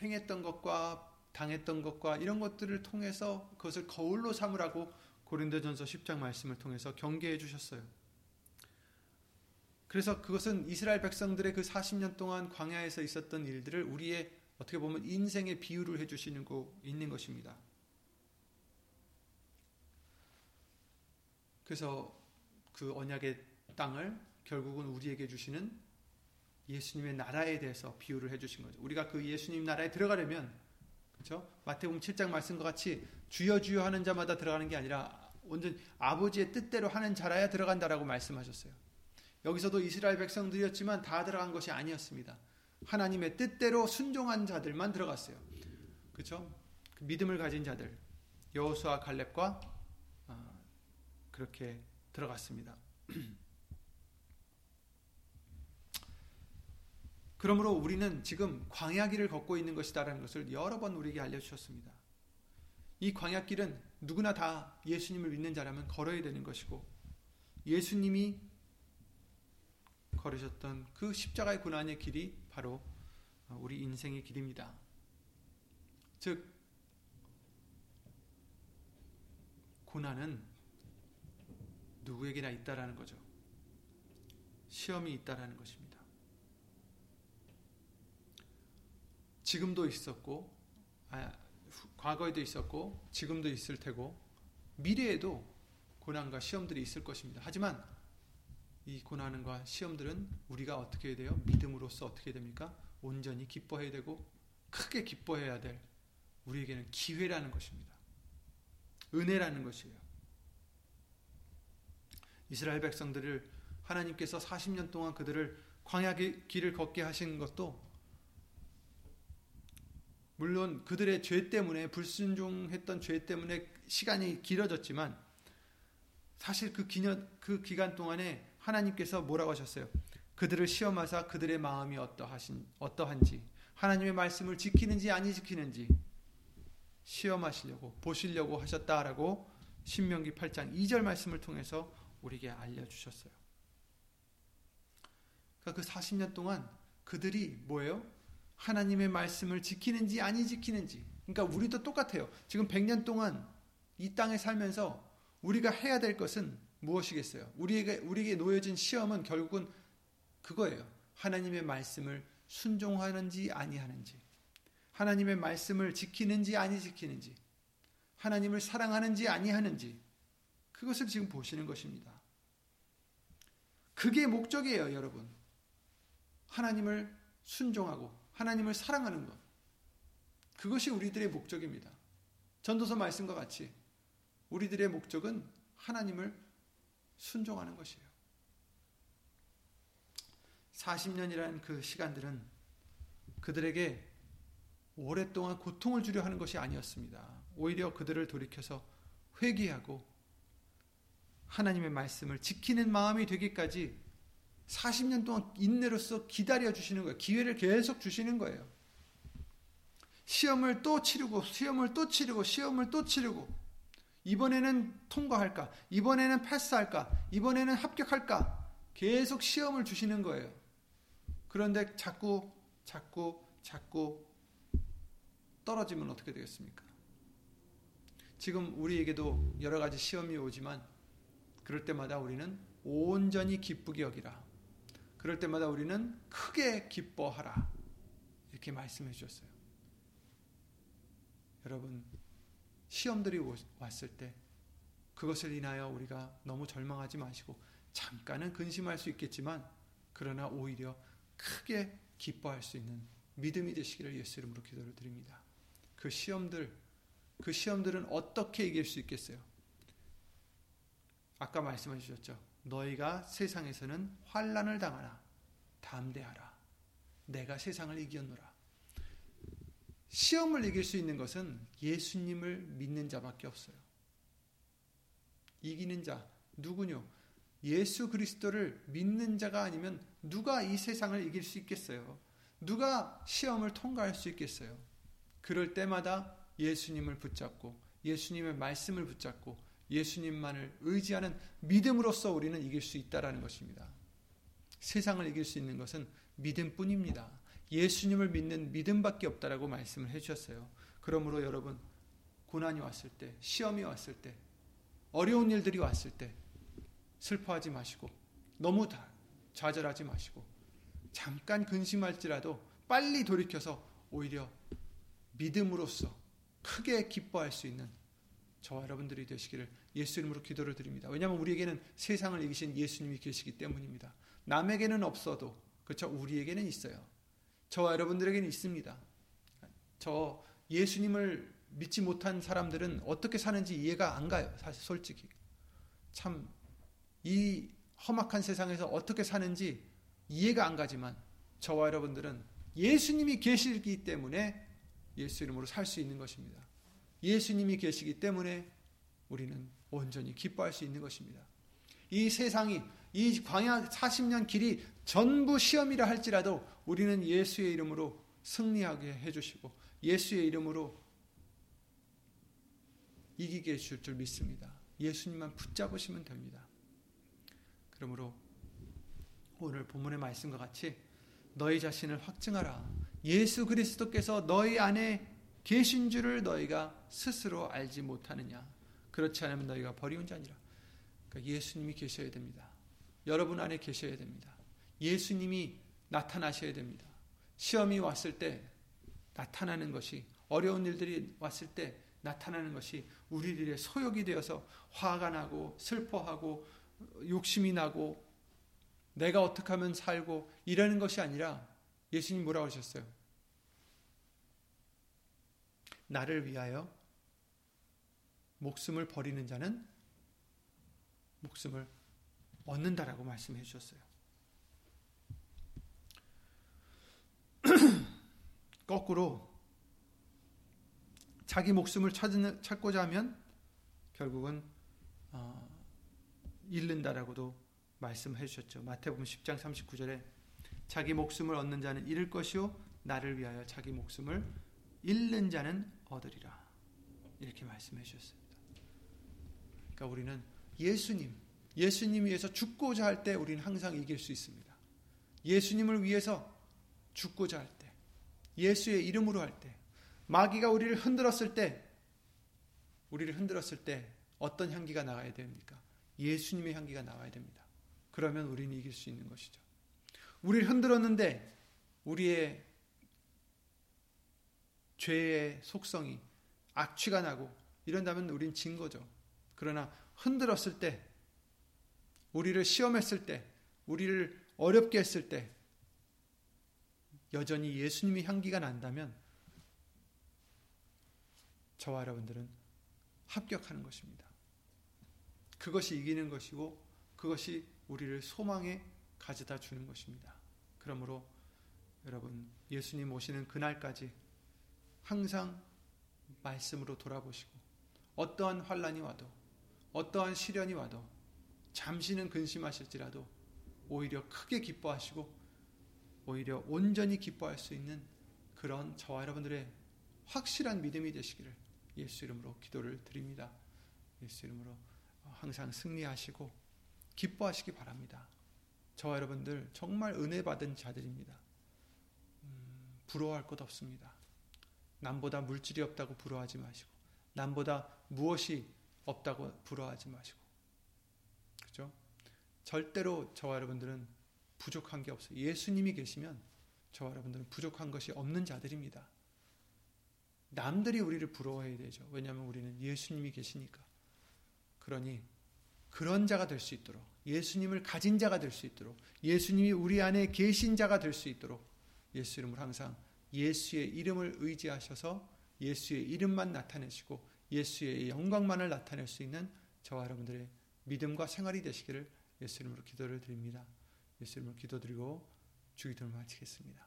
행했던 것과 당했던 것과 이런 것들을 통해서 그것을 거울로 삼으라고 고린도전서 10장 말씀을 통해서 경계해 주셨어요. 그래서 그것은 이스라엘 백성들의 그 40년 동안 광야에서 있었던 일들을 우리의 어떻게 보면 인생의 비유를 해 주시는 거 있는 것입니다. 그래서 그 언약의 땅을 결국은 우리에게 주시는 예수님의 나라에 대해서 비유를 해 주신 거죠. 우리가 그 예수님 나라에 들어가려면 그렇죠? 마태복음 7장 말씀과 같이 주여 주여 하는 자마다 들어가는 게 아니라 완전 아버지의 뜻대로 하는 자라야 들어간다라고 말씀하셨어요. 여기서도 이스라엘 백성들이었지만 다 들어간 것이 아니었습니다. 하나님의 뜻대로 순종한 자들만 들어갔어요. 그렇죠? 그 믿음을 가진 자들 여호수아 갈렙과 어, 그렇게 들어갔습니다. *clears throat* 그러므로 우리는 지금 광야길을 걷고 있는 것이다라는 것을 여러 번 우리에게 알려주셨습니다. 이 광야길은 누구나 다 예수님을 믿는 자라면 걸어야 되는 것이고 예수님이 걸으셨던 그 십자가의 고난의 길이 바로 우리 인생의 길입니다. 즉 고난은 누구에게나 있다라는 거죠. 시험이 있다라는 것입니다. 지금도 있었고 아, 과거에도 있었고 지금도 있을 테고 미래에도 고난과 시험들이 있을 것입니다. 하지만 이 고난과 시험들은 우리가 어떻게 돼요? 믿음으로써 어떻게 됩니까? 온전히 기뻐해야 되고 크게 기뻐해야 될 우리에게는 기회라는 것입니다. 은혜라는 것이에요. 이스라엘 백성들을 하나님께서 40년 동안 그들을 광야 길을 걷게 하신 것도 물론 그들의 죄 때문에 불순종했던 죄 때문에 시간이 길어졌지만 사실 그 기년 그 기간 동안에 하나님께서 뭐라고 하셨어요? 그들을 시험하사 그들의 마음이 어떠하신 어떠한지 하나님의 말씀을 지키는지 아니 지키는지 시험하시려고 보시려고 하셨다라고 신명기 8장 2절 말씀을 통해서 우리에게 알려 주셨어요. 그러니까 그 40년 동안 그들이 뭐예요? 하나님의 말씀을 지키는지 아니 지키는지. 그러니까 우리도 똑같아요. 지금 100년 동안 이 땅에 살면서 우리가 해야 될 것은 무엇이겠어요? 우리에게 우리에게 놓여진 시험은 결국은 그거예요. 하나님의 말씀을 순종하는지 아니하는지. 하나님의 말씀을 지키는지 아니 지키는지. 하나님을 사랑하는지 아니하는지. 그것을 지금 보시는 것입니다. 그게 목적이에요, 여러분. 하나님을 순종하고 하나님을 사랑하는 것. 그것이 우리들의 목적입니다. 전도서 말씀과 같이 우리들의 목적은 하나님을 순종하는 것이에요. 40년이라는 그 시간들은 그들에게 오랫동안 고통을 주려 하는 것이 아니었습니다. 오히려 그들을 돌이켜서 회개하고 하나님의 말씀을 지키는 마음이 되기까지 40년 동안 인내로서 기다려 주시는 거예요. 기회를 계속 주시는 거예요. 시험을 또 치르고, 시험을 또 치르고, 시험을 또 치르고, 이번에는 통과할까? 이번에는 패스할까? 이번에는 합격할까? 계속 시험을 주시는 거예요. 그런데 자꾸, 자꾸, 자꾸 떨어지면 어떻게 되겠습니까? 지금 우리에게도 여러 가지 시험이 오지만, 그럴 때마다 우리는 온전히 기쁘게 여기라. 그럴 때마다 우리는 크게 기뻐하라. 이렇게 말씀해 주셨어요. 여러분, 시험들이 왔을 때 그것을 인하여 우리가 너무 절망하지 마시고 잠깐은 근심할 수 있겠지만 그러나 오히려 크게 기뻐할 수 있는 믿음이 되시기를 예수 이름으로 기도를 드립니다. 그 시험들, 그 시험들은 어떻게 이길 수 있겠어요? 아까 말씀해 주셨죠. 너희가 세상에서는 환란을 당하나 담대하라. 내가 세상을 이겼노라. 시험을 이길 수 있는 것은 예수님을 믿는 자밖에 없어요. 이기는 자 누구뇨? 예수 그리스도를 믿는 자가 아니면 누가 이 세상을 이길 수 있겠어요? 누가 시험을 통과할 수 있겠어요? 그럴 때마다 예수님을 붙잡고 예수님의 말씀을 붙잡고 예수님만을 의지하는 믿음으로써 우리는 이길 수 있다라는 것입니다. 세상을 이길 수 있는 것은 믿음뿐입니다. 예수님을 믿는 믿음밖에 없다라고 말씀을 해 주셨어요. 그러므로 여러분 고난이 왔을 때, 시험이 왔을 때, 어려운 일들이 왔을 때 슬퍼하지 마시고 너무 다 좌절하지 마시고 잠깐 근심할지라도 빨리 돌이켜서 오히려 믿음으로써 크게 기뻐할 수 있는 저와 여러분들이 되시기를 예수 이름으로 기도를 드립니다. 왜냐하면 우리에게는 세상을 이기신 예수님이 계시기 때문입니다. 남에게는 없어도 그렇죠 우리에게는 있어요. 저와 여러분들에게는 있습니다. 저 예수님을 믿지 못한 사람들은 어떻게 사는지 이해가 안 가요. 사실 솔직히 참 이 험악한 세상에서 어떻게 사는지 이해가 안 가지만 저와 여러분들은 예수님이 계시기 때문에 예수 이름으로 살 수 있는 것입니다. 예수님이 계시기 때문에 우리는 온전히 기뻐할 수 있는 것입니다. 이 세상이 이 광야 40년 길이 전부 시험이라 할지라도 우리는 예수의 이름으로 승리하게 해주시고 예수의 이름으로 이기게 해줄 줄 믿습니다. 예수님만 붙잡으시면 됩니다. 그러므로 오늘 본문의 말씀과 같이 너희 자신을 확증하라. 예수 그리스도께서 너희 안에 계신 줄을 너희가 스스로 알지 못하느냐. 그렇지 않으면 너희가 버리운 자니라. 그러니까 예수님이 계셔야 됩니다. 여러분 안에 계셔야 됩니다. 예수님이 나타나셔야 됩니다. 시험이 왔을 때 나타나는 것이 어려운 일들이 왔을 때 나타나는 것이 우리들의 소욕이 되어서 화가 나고 슬퍼하고 욕심이 나고 내가 어떻게 하면 살고 이러는 것이 아니라 예수님 뭐라고 하셨어요? 나를 위하여 목숨을 버리는 자는 목숨을 얻는다라고 말씀해 주셨어요. 거꾸로 자기 목숨을 찾는, 찾고자 하면 결국은 어, 잃는다라고도 말씀해 주셨죠. 마태복음 10장 39절에 자기 목숨을 얻는 자는 잃을 것이요 나를 위하여 자기 목숨을 잃는 자는 얻으리라. 이렇게 말씀해 주셨습니다. 그러니까 우리는 예수님, 예수님 위해서 죽고자 할 때 우리는 항상 이길 수 있습니다. 예수님을 위해서 죽고자 할 때, 예수의 이름으로 할 때, 마귀가 우리를 흔들었을 때, 우리를 흔들었을 때 어떤 향기가 나가야 됩니까? 예수님의 향기가 나와야 됩니다. 그러면 우리는 이길 수 있는 것이죠. 우리를 흔들었는데 우리의 죄의 속성이 악취가 나고 이런다면 우린 진 거죠. 그러나 흔들었을 때, 우리를 시험했을 때, 우리를 어렵게 했을 때, 여전히 예수님의 향기가 난다면 저와 여러분들은 합격하는 것입니다. 그것이 이기는 것이고 그것이 우리를 소망에 가져다 주는 것입니다. 그러므로 여러분 예수님 오시는 그날까지 항상 말씀으로 돌아보시고 어떠한 환란이 와도 어떠한 시련이 와도 잠시는 근심하실지라도 오히려 크게 기뻐하시고 오히려 온전히 기뻐할 수 있는 그런 저와 여러분들의 확실한 믿음이 되시기를 예수 이름으로 기도를 드립니다. 예수 이름으로 항상 승리하시고 기뻐하시기 바랍니다. 저와 여러분들 정말 은혜 받은 자들입니다. 음, 부러워할 것 없습니다. 남보다 물질이 없다고 부러워하지 마시고, 남보다 무엇이 없다고 부러워하지 마시고, 그죠? 절대로 저와 여러분들은 부족한 게 없어요. 예수님이 계시면 저와 여러분들은 부족한 것이 없는 자들입니다. 남들이 우리를 부러워해야 되죠. 왜냐하면 우리는 예수님이 계시니까. 그러니 그런 자가 될 수 있도록 예수님을 가진 자가 될 수 있도록 예수님이 우리 안에 계신 자가 될 수 있도록 예수 이름을 항상 예수의 이름을 의지하셔서 예수의 이름만 나타내시고 예수의 영광만을 나타낼 수 있는 저와 여러분들의 믿음과 생활이 되시기를 예수 이름으로 기도를 드립니다. 예수 이름으로 기도드리고 주기도를 마치겠습니다.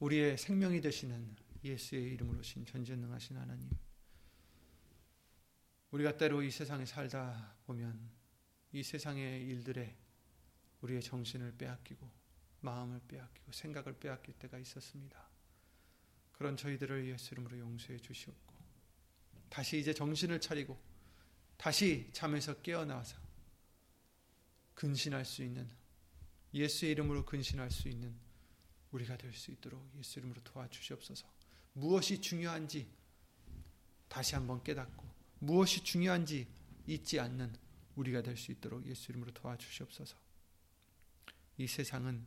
우리의 생명이 되시는 예수의 이름으로 신 전지능하신 하나님. 우리가 때로 이 세상에 살다 보면 이 세상의 일들에 우리의 정신을 빼앗기고 마음을 빼앗기고 생각을 빼앗길 때가 있었습니다. 그런 저희들을 예수 이름으로 용서해 주시옵고 다시 이제 정신을 차리고 다시 잠에서 깨어나서 근신할 수 있는 예수의 이름으로 근신할 수 있는 우리가 될 수 있도록 예수 이름으로 도와주시옵소서. 무엇이 중요한지 다시 한번 깨닫고 무엇이 중요한지 잊지 않는 우리가 될 수 있도록 예수 이름으로 도와주시옵소서. 이 세상은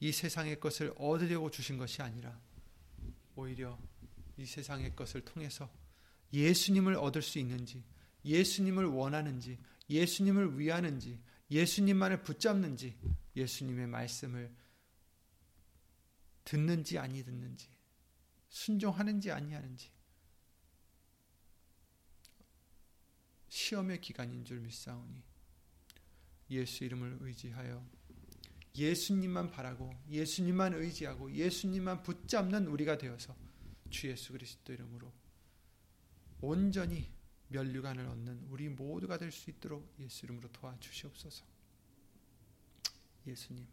이 세상의 것을 얻으려고 주신 것이 아니라 오히려 이 세상의 것을 통해서 예수님을 얻을 수 있는지, 예수님을 원하는지, 예수님을 위하는지, 예수님만을 붙잡는지, 예수님의 말씀을 듣는지 아니 듣는지, 순종하는지 아니하는지, 시험의 기간인 줄 믿사오니 예수 이름을 의지하여 예수님만 바라고 예수님만 의지하고 예수님만 붙잡는 우리가 되어서 주 예수 그리스도 이름으로 온전히 면류관을 얻는 우리 모두가 될 수 있도록 예수 이름으로 도와주시옵소서. 예수님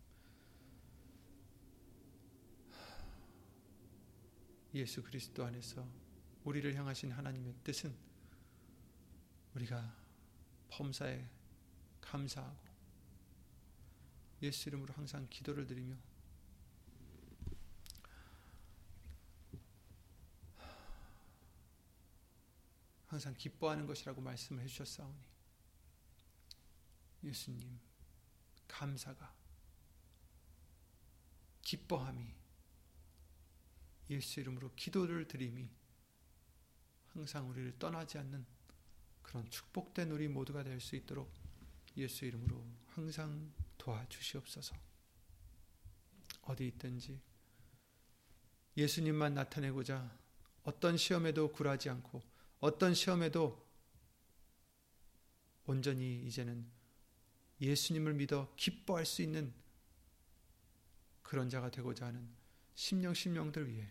예수 그리스도 안에서 우리를 향하신 하나님의 뜻은 우리가 범사에 감사하고 예수 이름으로 항상 기도를 드리며 항상 기뻐하는 것이라고 말씀을 해주셨사오니 예수님 감사가 기뻐함이 예수 이름으로 기도를 드림이 항상 우리를 떠나지 않는 그런 축복된 우리 모두가 될 수 있도록 예수 이름으로 항상 도와주시옵소서. 어디 있든지 예수님만 나타내고자 어떤 시험에도 굴하지 않고 어떤 시험에도 온전히 이제는 예수님을 믿어 기뻐할 수 있는 그런 자가 되고자 하는 심령 심령들 위해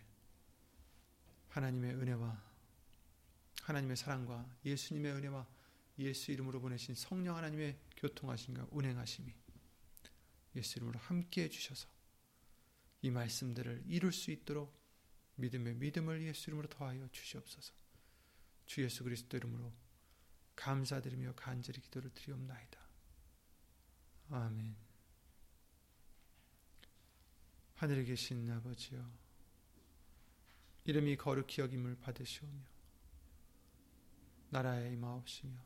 하나님의 은혜와 하나님의 사랑과 예수님의 은혜와 예수 이름으로 보내신 성령 하나님의 교통하심과 운행하심이 예수 이름으로 함께 해주셔서 이 말씀들을 이룰 수 있도록 믿음의 믿음을 예수 이름으로 더하여 주시옵소서. 주 예수 그리스도 이름으로 감사드리며 간절히 기도를 드리옵나이다. 아멘. 하늘에 계신 아버지여, 이름이 거룩히 여김을 받으시오며, 나라에 임하옵시며,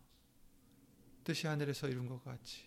뜻이 하늘에서 이룬 것 같이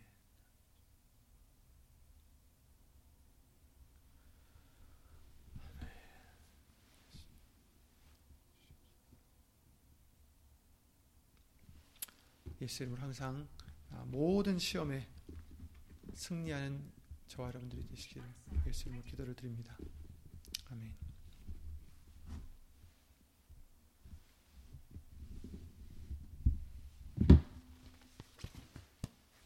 예수 이름으로 항상 아, 모든 시험에 승리하는 저와 여러분들이 되시기를 예수 이름으로 기도를 드립니다. 아멘.